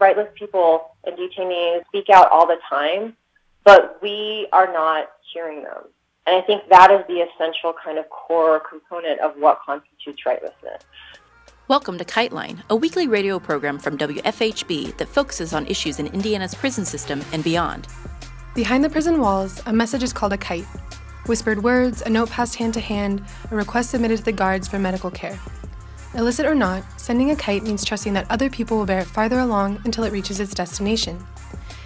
rightless people and detainees speak out all the time, but we are not hearing them. And I think that is the essential kind of core component of what constitutes rightlessness. Welcome to Kite Line, a weekly radio program from WFHB that focuses on issues in Indiana's prison system and beyond. Behind the prison walls, a message is called a kite. Whispered words, a note passed hand to hand, a request submitted to the guards for medical care. Illicit or not, sending a kite means trusting that other people will bear it farther along until it reaches its destination.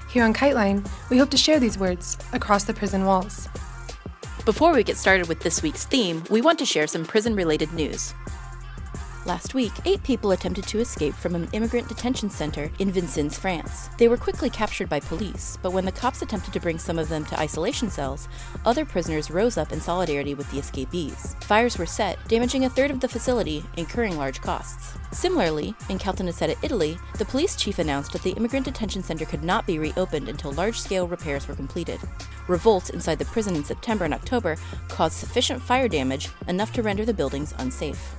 Here on Kite Line, we hope to share these words across the prison walls. Before we get started with this week's theme, we want to share some prison related news. Last week, eight people attempted to escape from an immigrant detention center in Vincennes, France. They were quickly captured by police, but when the cops attempted to bring some of them to isolation cells, other prisoners rose up in solidarity with the escapees. Fires were set, damaging a third of the facility, incurring large costs. Similarly, in Caltanissetta, Italy, the police chief announced that the immigrant detention center could not be reopened until large scale repairs were completed. Revolts inside the prison in September and October caused sufficient fire damage enough to render the buildings unsafe.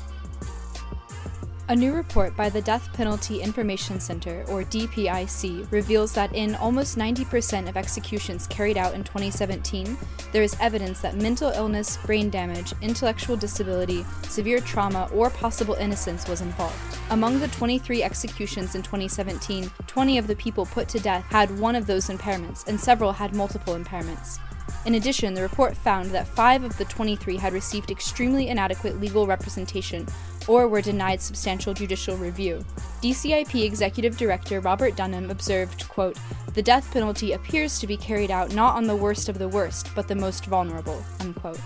A new report by the Death Penalty Information Center, or DPIC, reveals that in almost 90% of executions carried out in 2017, there is evidence that mental illness, brain damage, intellectual disability, severe trauma, or possible innocence was involved. Among the 23 executions in 2017, 20 of the people put to death had one of those impairments, and several had multiple impairments. In addition, the report found that five of the 23 had received extremely inadequate legal representation or were denied substantial judicial review. DCIP Executive Director Robert Dunham observed, quote, "The death penalty appears to be carried out not on the worst of the worst, but the most vulnerable." Unquote.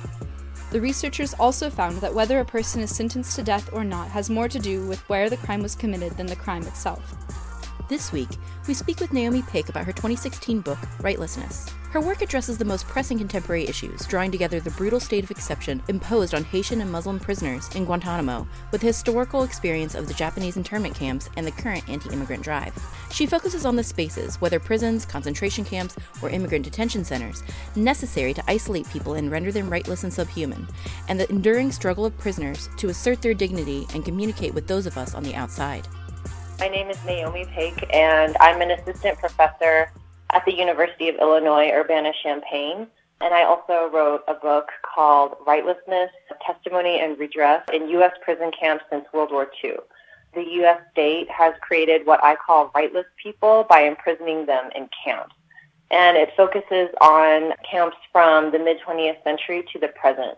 The researchers also found that whether a person is sentenced to death or not has more to do with where the crime was committed than the crime itself. This week, we speak with Naomi Paik about her 2016 book, Rightlessness. Her work addresses the most pressing contemporary issues, drawing together the brutal state of exception imposed on Haitian and Muslim prisoners in Guantanamo with the historical experience of the Japanese internment camps and the current anti immigrant drive. She focuses on the spaces, whether prisons, concentration camps, or immigrant detention centers, necessary to isolate people and render them rightless and subhuman, and the enduring struggle of prisoners to assert their dignity and communicate with those of us on the outside. My name is Naomi Paik, and I'm an assistant professor at the University of Illinois Urbana-Champaign. And I also wrote a book called Rightlessness, Testimony and Redress in U.S. Prison Camps Since World War II. The U.S. state has created what I call rightless people by imprisoning them in camps. And it focuses on camps from the mid 20th century to the present,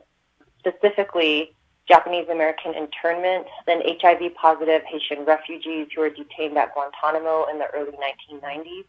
specifically Japanese American internment, then HIV positive Haitian refugees who were detained at Guantanamo in the early 1990s,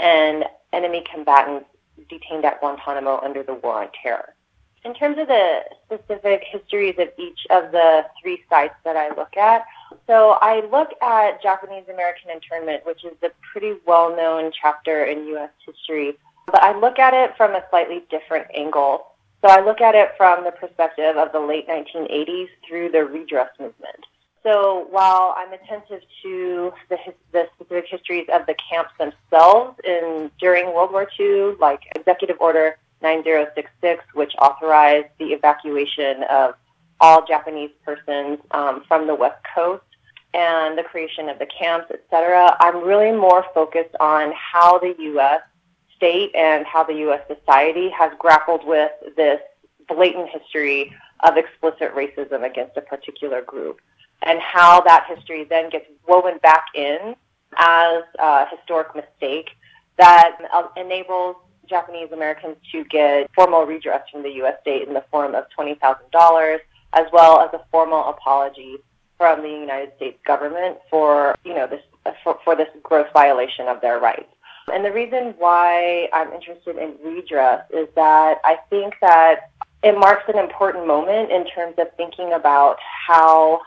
and enemy combatants detained at Guantanamo under the War on Terror. In terms of the specific histories of each of the three sites that I look at, so I look at Japanese American internment, which is a pretty well known chapter in U.S. history, but I look at it from a slightly different angle. So I look at it from the perspective of the late 1980s through the redress movement. So while I'm attentive to the, the specific histories of the camps themselves in during World War II, like Executive Order 9066, which authorized the evacuation of all Japanese persons um, from the West Coast and the creation of the camps, etc., I'm really more focused on how the U.S. state and how the U.S. society has grappled with this blatant history of explicit racism against a particular group and how that history then gets woven back in as a historic mistake that um, enables Japanese Americans to get formal redress from the U.S. state in the form of $20,000, as well as a formal apology from the United States government for, you know, this uh, for, for this gross violation of their rights. And the reason why I'm interested in redress is that I think that it marks an important moment in terms of thinking about how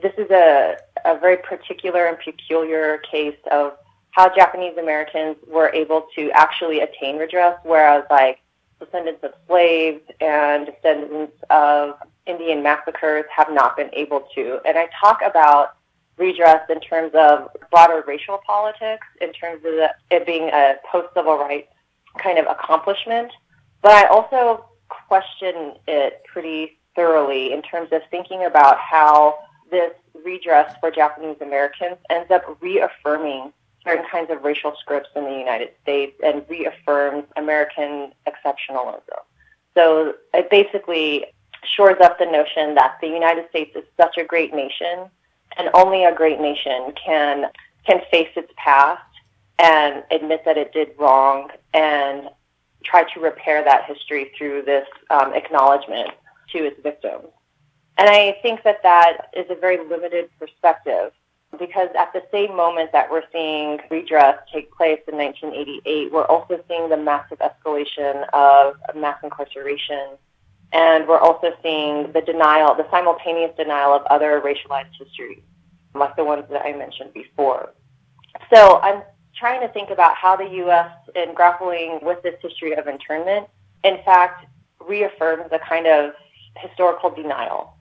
this is a, a very particular and peculiar case of how Japanese Americans were able to actually attain redress, whereas like descendants of slaves and descendants of Indian massacres have not been able to. And I talk about redress in terms of broader racial politics, in terms of the, it being a post-civil rights kind of accomplishment. But I also question it pretty thoroughly in terms of thinking about how this redress for Japanese Americans ends up reaffirming certain kinds of racial scripts in the United States and reaffirms American exceptionalism. So it basically shores up the notion that the United States is such a great nation and only a great nation can can face its past and admit that it did wrong and try to repair that history through this um, acknowledgement to its victims. And I think that that is a very limited perspective because at the same moment that we're seeing redress take place in 1988, we're also seeing the massive escalation of mass incarceration. And we're also seeing the denial, the simultaneous denial of other racialized histories, like the ones that I mentioned before. So I'm trying to think about how the U.S., in grappling with this history of internment, in fact, reaffirms a kind of historical denial,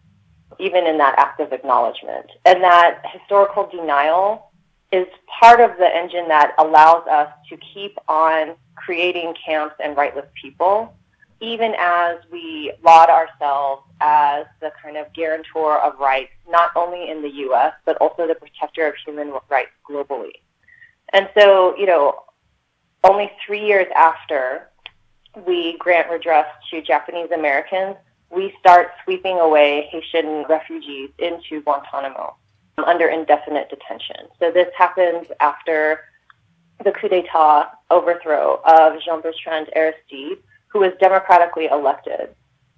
even in that act of acknowledgement. And that historical denial is part of the engine that allows us to keep on creating camps and rightless people, even as we laud ourselves as the kind of guarantor of rights, not only in the U.S., but also the protector of human rights globally. And so, you know, only three years after we grant redress to Japanese Americans, we start sweeping away Haitian refugees into Guantanamo under indefinite detention. So this happens after the coup d'etat overthrow of Jean-Bertrand Aristide, who was democratically elected.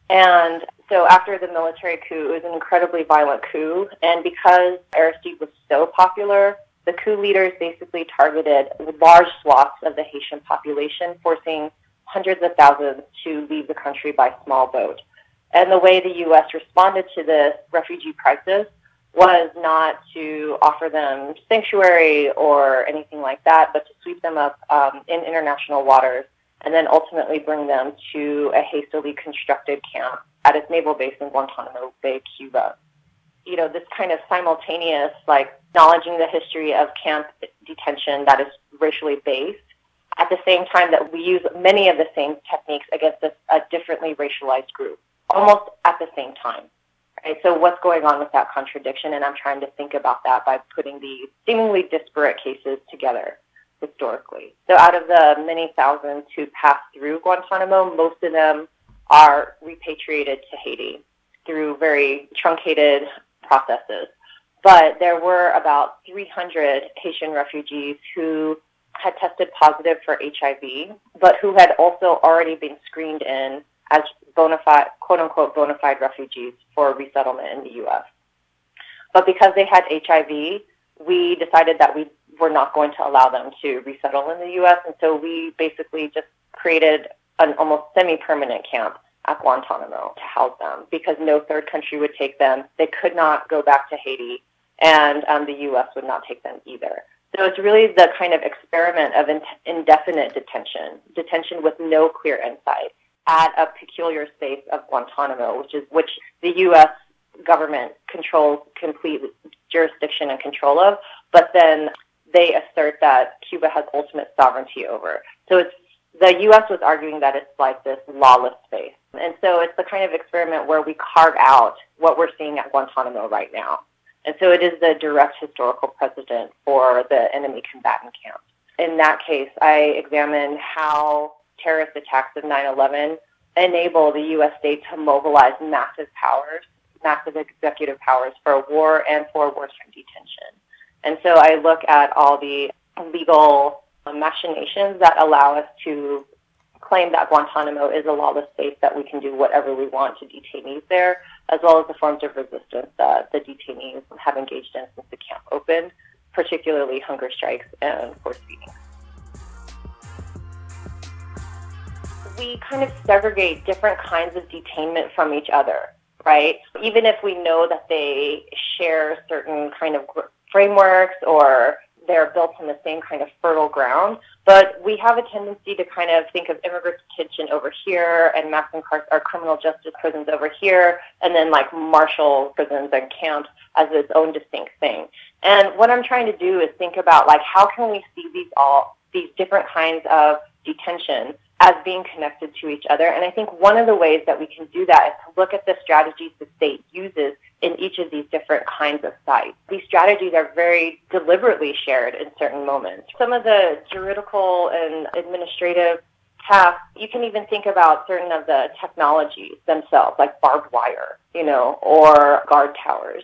And so after the military coup, it was an incredibly violent coup. And because Aristide was so popular, the coup leaders basically targeted large swaths of the Haitian population, forcing hundreds of thousands to leave the country by small boat. And the way the U.S. responded to this refugee crisis was not to offer them sanctuary or anything like that, but to sweep them up um, in international waters and then ultimately bring them to a hastily constructed camp at its naval base in Guantanamo Bay, Cuba you know, this kind of simultaneous, like, acknowledging the history of camp detention that is racially based, at the same time that we use many of the same techniques against a, a differently racialized group, almost at the same time. Right? So what's going on with that contradiction? And I'm trying to think about that by putting these seemingly disparate cases together historically. So out of the many thousands who passed through Guantanamo, most of them are repatriated to Haiti through very truncated processes. But there were about 300 Haitian refugees who had tested positive for HIV, but who had also already been screened in as bona fide, quote unquote, bona fide refugees for resettlement in the U.S. But because they had HIV, we decided that we were not going to allow them to resettle in the U.S. And so we basically just created an almost semi-permanent camp at Guantanamo to house them because no third country would take them. They could not go back to Haiti, and um, the U.S. would not take them either. So it's really the kind of experiment of in- indefinite detention, detention with no clear end sight at a peculiar space of Guantanamo, which is which the U.S. government controls complete jurisdiction and control of, but then they assert that Cuba has ultimate sovereignty over. So it's the U.S. was arguing that it's like this lawless space. And so it's the kind of experiment where we carve out what we're seeing at Guantanamo right now. And so it is the direct historical precedent for the enemy combatant camp. In that case, I examine how terrorist attacks of 9-11 enable the U.S. state to mobilize massive powers, massive executive powers for war and for wartime detention. And so I look at all the legal machinations that allow us to claim that Guantanamo is a lawless space that we can do whatever we want to detainees there, as well as the forms of resistance that the detainees have engaged in since the camp opened, particularly hunger strikes and force feeding. We kind of segregate different kinds of detainment from each other, right? Even if we know that they share certain kind of frameworks or they're built on the same kind of fertile ground. But we have a tendency to kind of think of immigrant detention over here and mass incarceration or criminal justice prisons over here, and then like martial prisons and camps as its own distinct thing. And what I'm trying to do is think about like how can we see these all these different kinds of detention as being connected to each other. And I think one of the ways that we can do that is to look at the strategies the state uses in each of these different kinds of sites. These strategies are very deliberately shared in certain moments. Some of the juridical and administrative tasks, you can even think about certain of the technologies themselves, like barbed wire, you know, or guard towers,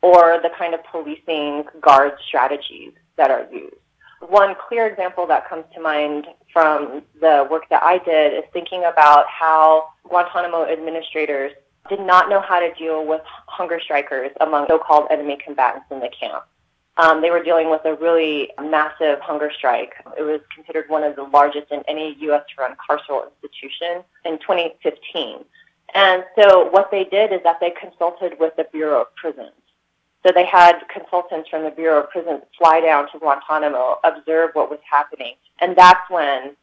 or the kind of policing guard strategies that are used. One clear example that comes to mind from the work that I did is thinking about how Guantanamo administrators did not know how to deal with hunger strikers among so-called enemy combatants in the camp. Um, they were dealing with a really massive hunger strike. It was considered one of the largest in any U.S.-run carceral institution in 2015. And so what they did is that they consulted with the Bureau of Prisons. So they had consultants from the Bureau of Prisons fly down to Guantanamo, observe what was happening. And that's when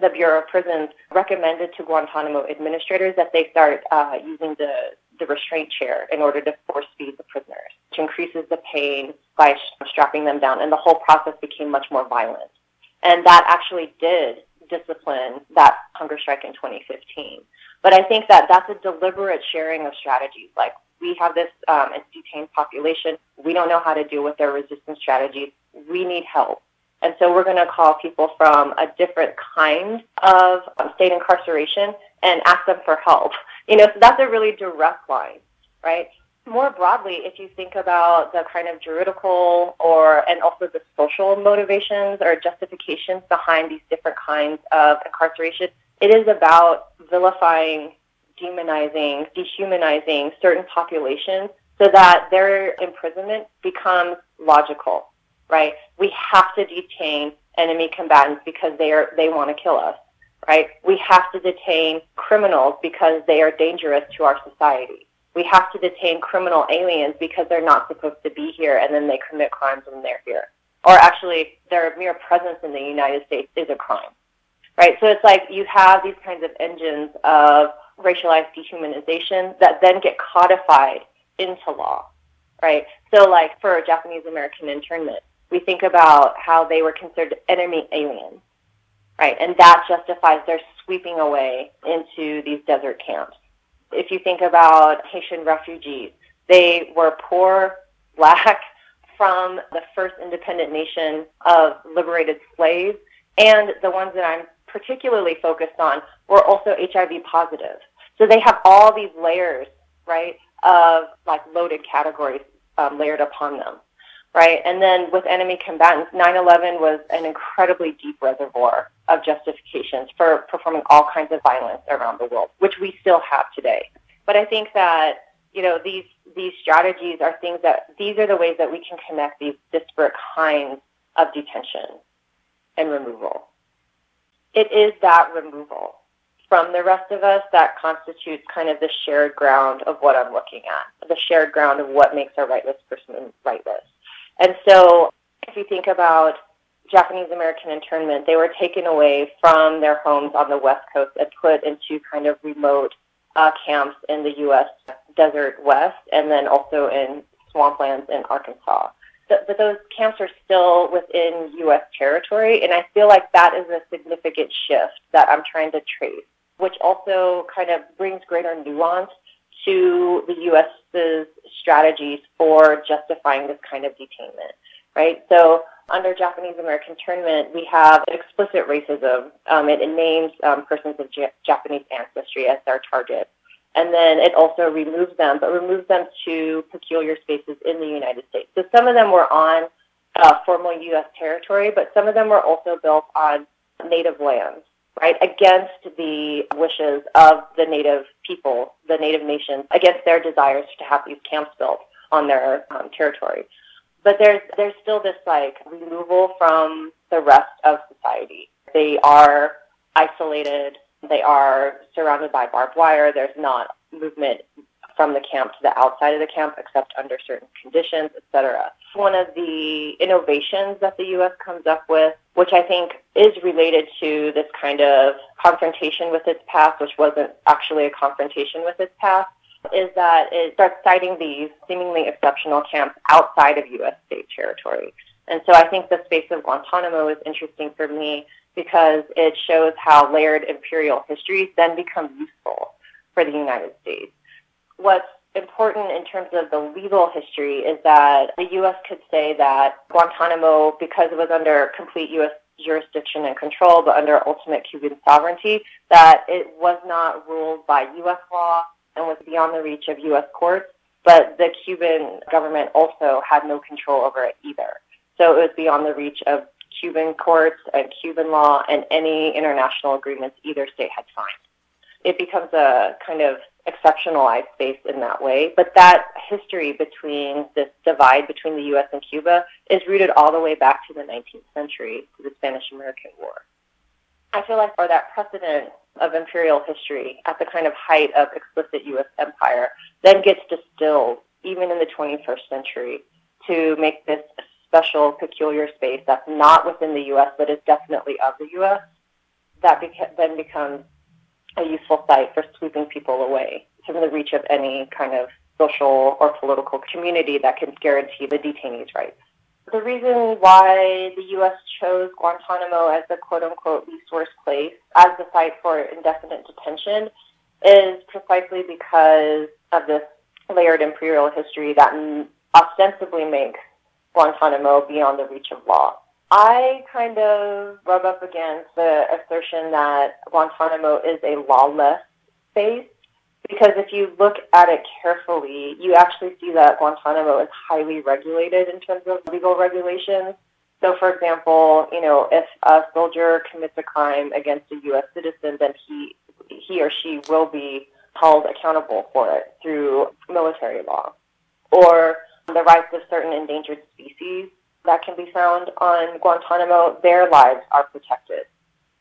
the Bureau of Prisons recommended to Guantanamo administrators that they start uh, using the, the restraint chair in order to force feed the prisoners, which increases the pain by strapping them down. And the whole process became much more violent. And that actually did discipline that hunger strike in 2015. But I think that that's a deliberate sharing of strategies. Like we have this um, detained population. We don't know how to deal with their resistance strategies. We need help. And so we're going to call people from a different kind of um, state incarceration and ask them for help. You know, so that's a really direct line, right? More broadly, if you think about the kind of juridical or and also the social motivations or justifications behind these different kinds of incarceration, it is about vilifying, demonizing, dehumanizing certain populations so that their imprisonment becomes logical right? We have to detain enemy combatants because they are they want to kill us, right? We have to detain criminals because they are dangerous to our society. We have to detain criminal aliens because they're not supposed to be here and then they commit crimes when they're here. Or actually, their mere presence in the United States is a crime, right? So it's like you have these kinds of engines of racialized dehumanization that then get codified into law, right? So like for Japanese American internment, we think about how they were considered enemy aliens, right? And that justifies their sweeping away into these desert camps. If you think about Haitian refugees, they were poor, black, from the first independent nation of liberated slaves, and the ones that I'm particularly focused on were also HIV positive. So they have all these layers, right, of like loaded categories um, layered upon them right? And then with enemy combatants, 9/11 was an incredibly deep reservoir of justifications for performing all kinds of violence around the world, which we still have today. But I think that you know these these strategies are things that these are the ways that we can connect these disparate kinds of detention and removal. It is that removal from the rest of us that constitutes kind of the shared ground of what I'm looking at, the shared ground of what makes a rightless person rightless. And so if you think about Japanese American internment, they were taken away from their homes on the West Coast and put into kind of remote uh, camps in the U.S. desert West and then also in swamplands in Arkansas. But those camps are still within U.S. territory, and I feel like that is a significant shift that I'm trying to trace, which also kind of brings greater nuance to the U.S.'s strategies for justifying this kind of detainment, right? So under Japanese American internment, we have explicit racism. Um, it, it names um, persons of J- Japanese ancestry as their target. And then it also removes them, but removes them to peculiar spaces in the United States. So some of them were on uh, formal U.S. territory, but some of them were also built on native lands right, against the wishes of the native people, the native nations, against their desires to have these camps built on their um, territory. But there's there's still this like removal from the rest of society. They are isolated. They are surrounded by barbed wire. There's not movement from the camp to the outside of the camp except under certain conditions, etc. One of the innovations that the U.S. comes up with, which I think is related to this kind of confrontation with its past, which wasn't actually a confrontation with its past, is that it starts siting these seemingly exceptional camps outside of U.S. state territory. And so I think the space of Guantanamo is interesting for me because it shows how layered imperial histories then become useful for the United States what's important in terms of the legal history is that the U.S. could say that Guantanamo, because it was under complete U.S. jurisdiction and control, but under ultimate Cuban sovereignty, that it was not ruled by U.S. law and was beyond the reach of U.S. courts, but the Cuban government also had no control over it either. So it was beyond the reach of Cuban courts and Cuban law and any international agreements either state had signed. It becomes a kind of exceptionalized space in that way. But that history between this divide between the U.S. and Cuba is rooted all the way back to the 19th century, to the Spanish American War. I feel like for that precedent of imperial history at the kind of height of explicit U.S. empire then gets distilled even in the 21st century to make this special, peculiar space that's not within the U.S. but is definitely of the U.S. That beca- then becomes a useful site for sweeping people away from the reach of any kind of social or political community that can guarantee the detainees' rights. The reason why the U.S. chose Guantanamo as the quote unquote least worst place as the site for indefinite detention is precisely because of this layered imperial history that ostensibly makes Guantanamo beyond the reach of law. I kind of rub up against the assertion that Guantanamo is a lawless space because if you look at it carefully, you actually see that Guantanamo is highly regulated in terms of legal regulations. So, for example, you know, if a soldier commits a crime against a U.S. citizen, then he he or she will be held accountable for it through military law. Or the rights of certain endangered species that can be found on Guantanamo, their lives are protected.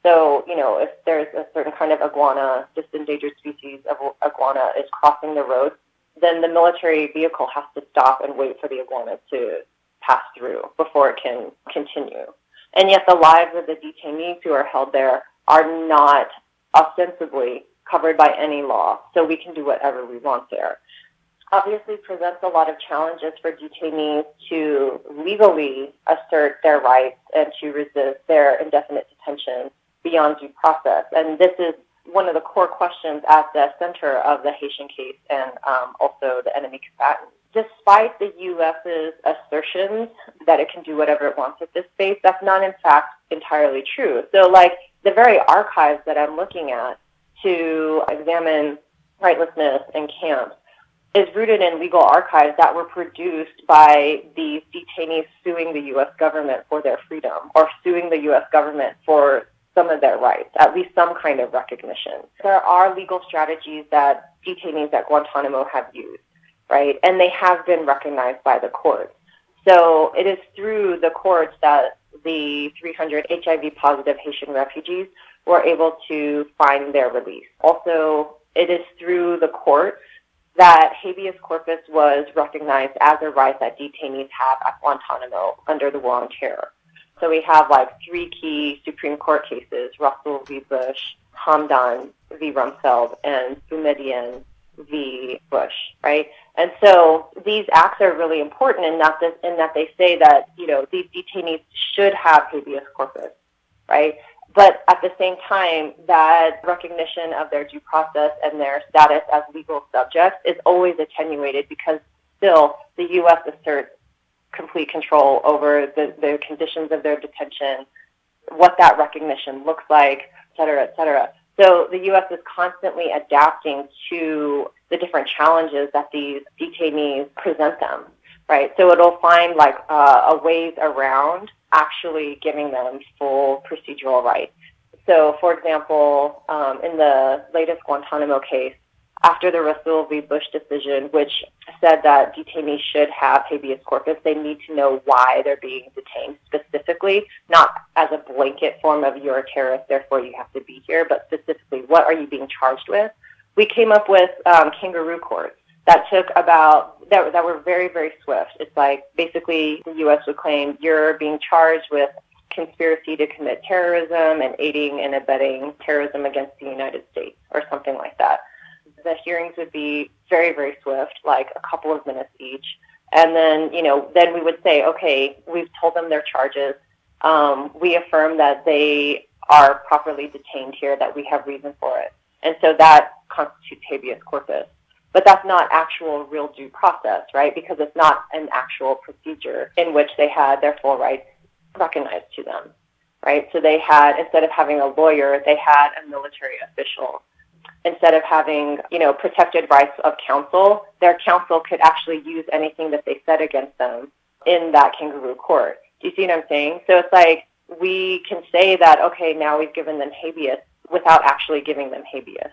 So, you know, if there's a certain kind of iguana, this endangered species of iguana is crossing the road, then the military vehicle has to stop and wait for the iguana to pass through before it can continue. And yet the lives of the detainees who are held there are not ostensibly covered by any law, so we can do whatever we want there obviously presents a lot of challenges for detainees to legally assert their rights and to resist their indefinite detention beyond due process. And this is one of the core questions at the center of the Haitian case and um, also the enemy combatants. Despite the U.S.'s assertions that it can do whatever it wants with this space, that's not in fact entirely true. So, like the very archives that I'm looking at to examine rightlessness and camps is rooted in legal archives that were produced by these detainees suing the U.S. government for their freedom or suing the U.S. government for some of their rights, at least some kind of recognition. There are legal strategies that detainees at Guantanamo have used, right? And they have been recognized by the courts. So it is through the courts that the 300 HIV positive Haitian refugees were able to find their release. Also, it is through the courts that habeas corpus was recognized as a right that detainees have at Guantanamo under the War on Terror. So we have like three key Supreme Court cases, Rasul v. Bush, Hamdan v. Rumsfeld, and Boumediene v. Bush, right? And so these acts are really important in that, this, in that they say that, you know, these detainees should have habeas corpus, right? But at the same time, that recognition of their due process and their status as legal subjects is always attenuated because still the U.S. asserts complete control over the, the conditions of their detention, what that recognition looks like, et cetera, et cetera. So the U.S. is constantly adapting to the different challenges that these detainees present them, right? So it'll find like uh, a ways around actually giving them full procedural rights. So, for example, um, in the latest Guantanamo case, after the Rasul v. Bush decision, which said that detainees should have habeas corpus, they need to know why they're being detained specifically, not as a blanket form of you're a terrorist, therefore you have to be here, but specifically what are you being charged with. We came up with um, kangaroo courts that took about that that were very very swift. It's like basically the U.S. would claim you're being charged with conspiracy to commit terrorism and aiding and abetting terrorism against the United States or something like that. The hearings would be very very swift, like a couple of minutes each, and then you know then we would say, okay, we've told them their charges. Um, we affirm that they are properly detained here, that we have reason for it, and so that constitutes habeas corpus. But that's not actual real due process, right? Because it's not an actual procedure in which they had their full rights recognized to them, right? So they had, instead of having a lawyer, they had a military official. Instead of having, you know, protected rights of counsel, their counsel could actually use anything that they said against them in that kangaroo court. Do you see what I'm saying? So it's like we can say that, okay, now we've given them habeas without actually giving them habeas.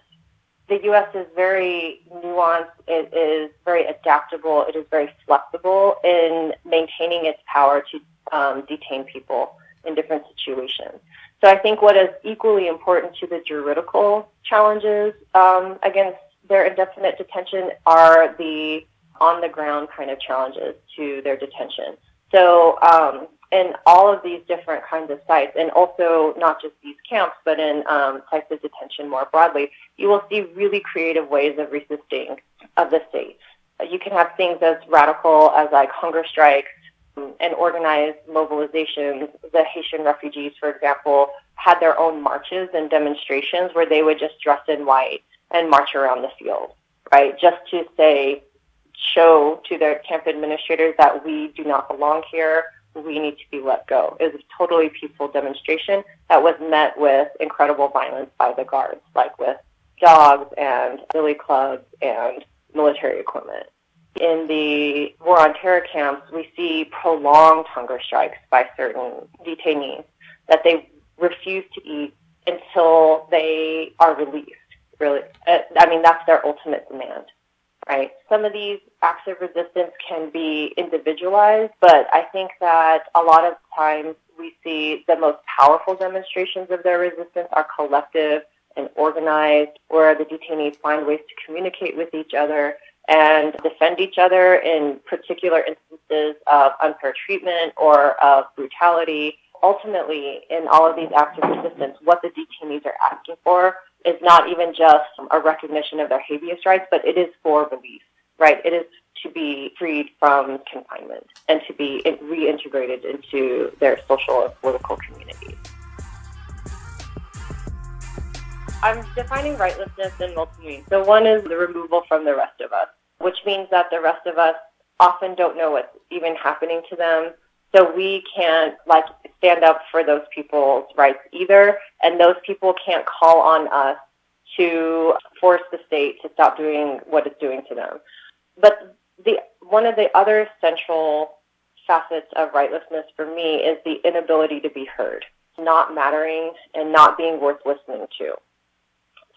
The U.S. is very nuanced. It is very adaptable. It is very flexible in maintaining its power to um, detain people in different situations. So I think what is equally important to the juridical challenges um, against their indefinite detention are the on the ground kind of challenges to their detention. So um, in all of these different kinds of sites, and also not just these camps, but in um, sites of detention more broadly, you will see really creative ways of resisting of the state. You can have things as radical as like hunger strikes and organized mobilizations. The Haitian refugees, for example, had their own marches and demonstrations where they would just dress in white and march around the field, right? Just to say, show to their camp administrators that we do not belong here we need to be let go. It was a totally peaceful demonstration that was met with incredible violence by the guards, like with dogs and billy clubs and military equipment. In the war on terror camps, we see prolonged hunger strikes by certain detainees that they refuse to eat until they are released. Really, uh, I mean, that's their ultimate demand right? Some of these acts of resistance can be individualized, but I think that a lot of times we see the most powerful demonstrations of their resistance are collective and organized, where the detainees find ways to communicate with each other and defend each other in particular instances of unfair treatment or of brutality. Ultimately, in all of these acts of resistance, what the detainees are asking for is not even just a recognition of their habeas rights, but it is for release, right? It is to be freed from confinement and to be reintegrated into their social and political communities. I'm defining rightlessness in multiple means. So one is the removal from the rest of us, which means that the rest of us often don't know what's even happening to them. So we can't like stand up for those people's rights either, and those people can't call on us to force the state to stop doing what it's doing to them. But the one of the other central facets of rightlessness for me is the inability to be heard, not mattering and not being worth listening to.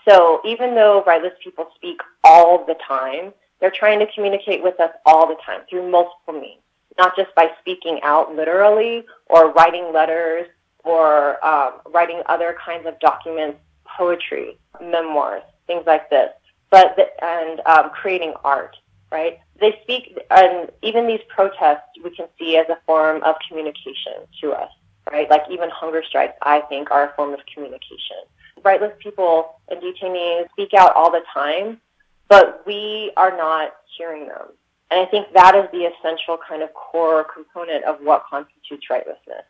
So even though rightless people speak all the time, they're trying to communicate with us all the time through multiple means not just by speaking out literally or writing letters or um, writing other kinds of documents, poetry, memoirs, things like this, but the, and um, creating art, right? They speak, and even these protests we can see as a form of communication to us, right? Like even hunger strikes, I think, are a form of communication. Rightless people and detainees speak out all the time, but we are not hearing them. And I think that is the essential kind of core component of what constitutes rightlessness.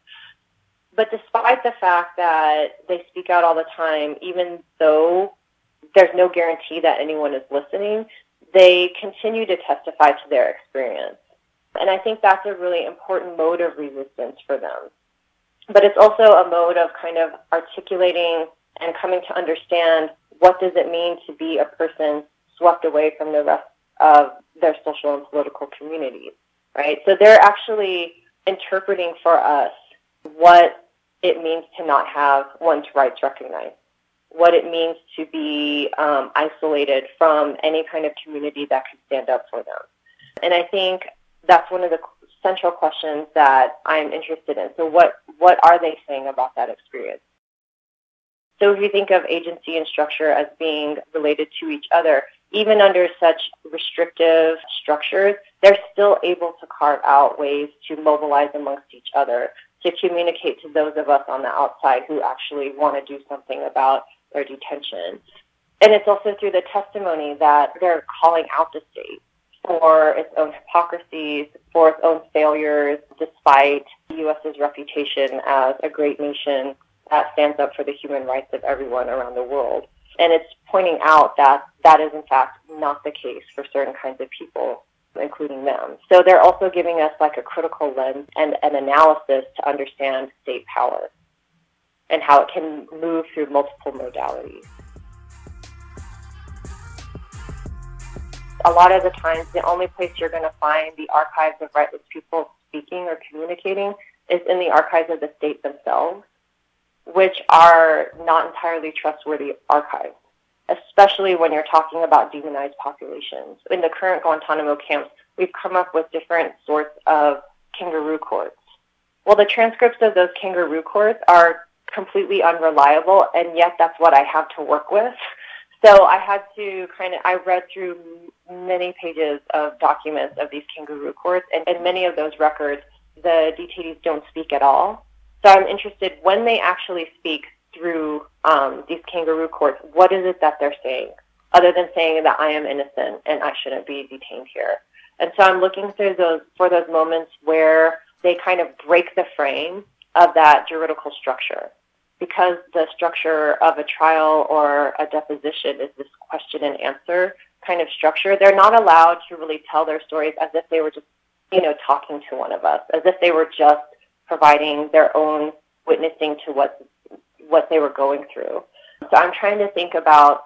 But despite the fact that they speak out all the time, even though there's no guarantee that anyone is listening, they continue to testify to their experience. And I think that's a really important mode of resistance for them. But it's also a mode of kind of articulating and coming to understand what does it mean to be a person swept away from the rest of their social and political communities, right? So they're actually interpreting for us what it means to not have one's rights recognized, what it means to be um, isolated from any kind of community that could stand up for them. And I think that's one of the central questions that I'm interested in. So what, what are they saying about that experience? So if you think of agency and structure as being related to each other, even under such restrictive structures, they're still able to carve out ways to mobilize amongst each other, to communicate to those of us on the outside who actually want to do something about their detention. And it's also through the testimony that they're calling out the state for its own hypocrisies, for its own failures, despite the U.S.'s reputation as a great nation that stands up for the human rights of everyone around the world. And it's pointing out that that is in fact not the case for certain kinds of people, including them. So they're also giving us like a critical lens and an analysis to understand state power and how it can move through multiple modalities. A lot of the times, the only place you're going to find the archives of rightless people speaking or communicating is in the archives of the state themselves, which are not entirely trustworthy archives, especially when you're talking about demonized populations. In the current Guantanamo camps, we've come up with different sorts of kangaroo courts. Well, the transcripts of those kangaroo courts are completely unreliable, and yet that's what I have to work with. So I had to kind of, I read through many pages of documents of these kangaroo courts, and in many of those records, the detainees don't speak at all. So I'm interested when they actually speak through um, these kangaroo courts, what is it that they're saying, other than saying that I am innocent and I shouldn't be detained here. And so I'm looking through those for those moments where they kind of break the frame of that juridical structure. Because the structure of a trial or a deposition is this question and answer kind of structure, they're not allowed to really tell their stories as if they were just, you know, talking to one of us, as if they were just providing their own witnessing to what what they were going through. So I'm trying to think about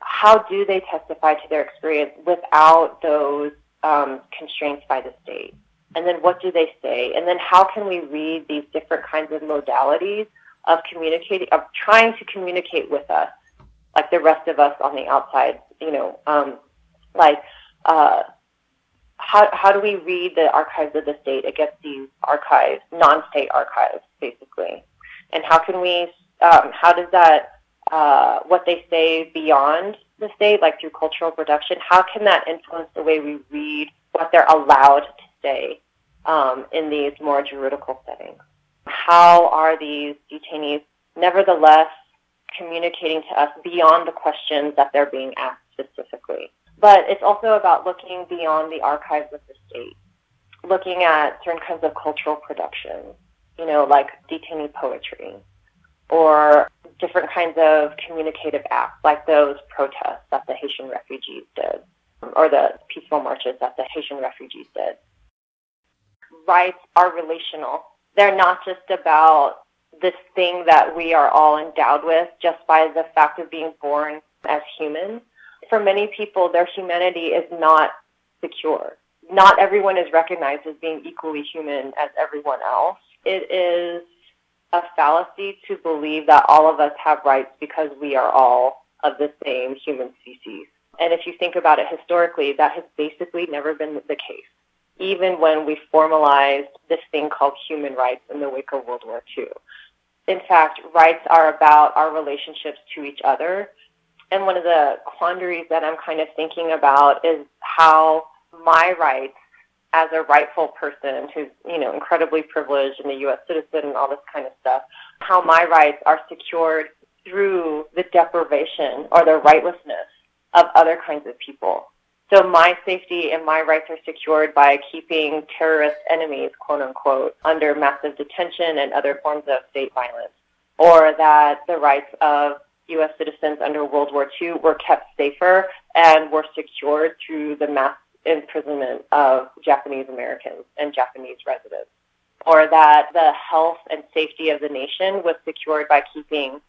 how do they testify to their experience without those um, constraints by the state? And then what do they say? And then how can we read these different kinds of modalities of communicating, of trying to communicate with us, like the rest of us on the outside, you know, um, like, uh, how, how do we read the archives of the state against these archives, non-state archives, basically? And how can we, um, how does that, uh, what they say beyond the state, like through cultural production, how can that influence the way we read what they're allowed to say um, in these more juridical settings? How are these detainees nevertheless communicating to us beyond the questions that they're being asked specifically? But it's also about looking beyond the archives of the state, looking at certain kinds of cultural production, you know, like detainee poetry or different kinds of communicative acts like those protests that the Haitian refugees did um, or the peaceful marches that the Haitian refugees did. Rights are relational. They're not just about this thing that we are all endowed with just by the fact of being born as humans. For many people, their humanity is not secure. Not everyone is recognized as being equally human as everyone else. It is a fallacy to believe that all of us have rights because we are all of the same human species. And if you think about it historically, that has basically never been the case, even when we formalized this thing called human rights in the wake of World War II. In fact, rights are about our relationships to each other. And one of the quandaries that I'm kind of thinking about is how my rights as a rightful person who's, you know, incredibly privileged and a U.S. citizen and all this kind of stuff, how my rights are secured through the deprivation or the rightlessness of other kinds of people. So my safety and my rights are secured by keeping terrorist enemies, quote unquote, under massive detention and other forms of state violence. Or that the rights of U.S. citizens under World War II were kept safer and were secured through the mass imprisonment of Japanese Americans and Japanese residents, or that the health and safety of the nation was secured by keeping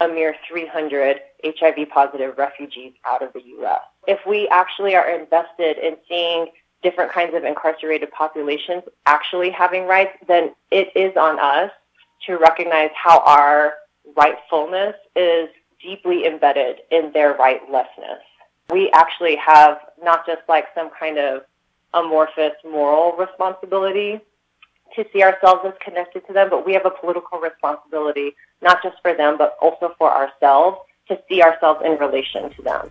a mere 300 HIV positive refugees out of the U.S. If we actually are invested in seeing different kinds of incarcerated populations actually having rights, then it is on us to recognize how our rightfulness is deeply embedded in their rightlessness we actually have not just like some kind of amorphous moral responsibility to see ourselves as connected to them, but we have a political responsibility, not just for them, but also for ourselves to see ourselves in relation to them.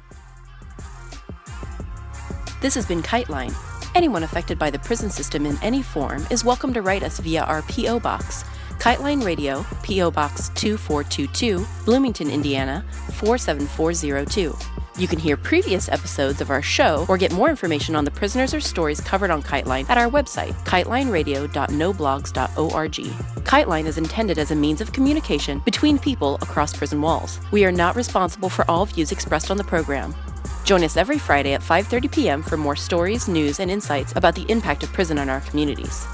This has been Kiteline. Anyone affected by the prison system in any form is welcome to write us via our P.O. Box, Kiteline Radio, P.O. Box 2422, Bloomington, Indiana 47402. You can hear previous episodes of our show or get more information on the prisoners or stories covered on KiteLine at our website, kitelineradio.noblogs.org. KiteLine is intended as a means of communication between people across prison walls. We are not responsible for all views expressed on the program. Join us every Friday at 5:30 p.m. for more stories, news, and insights about the impact of prison on our communities.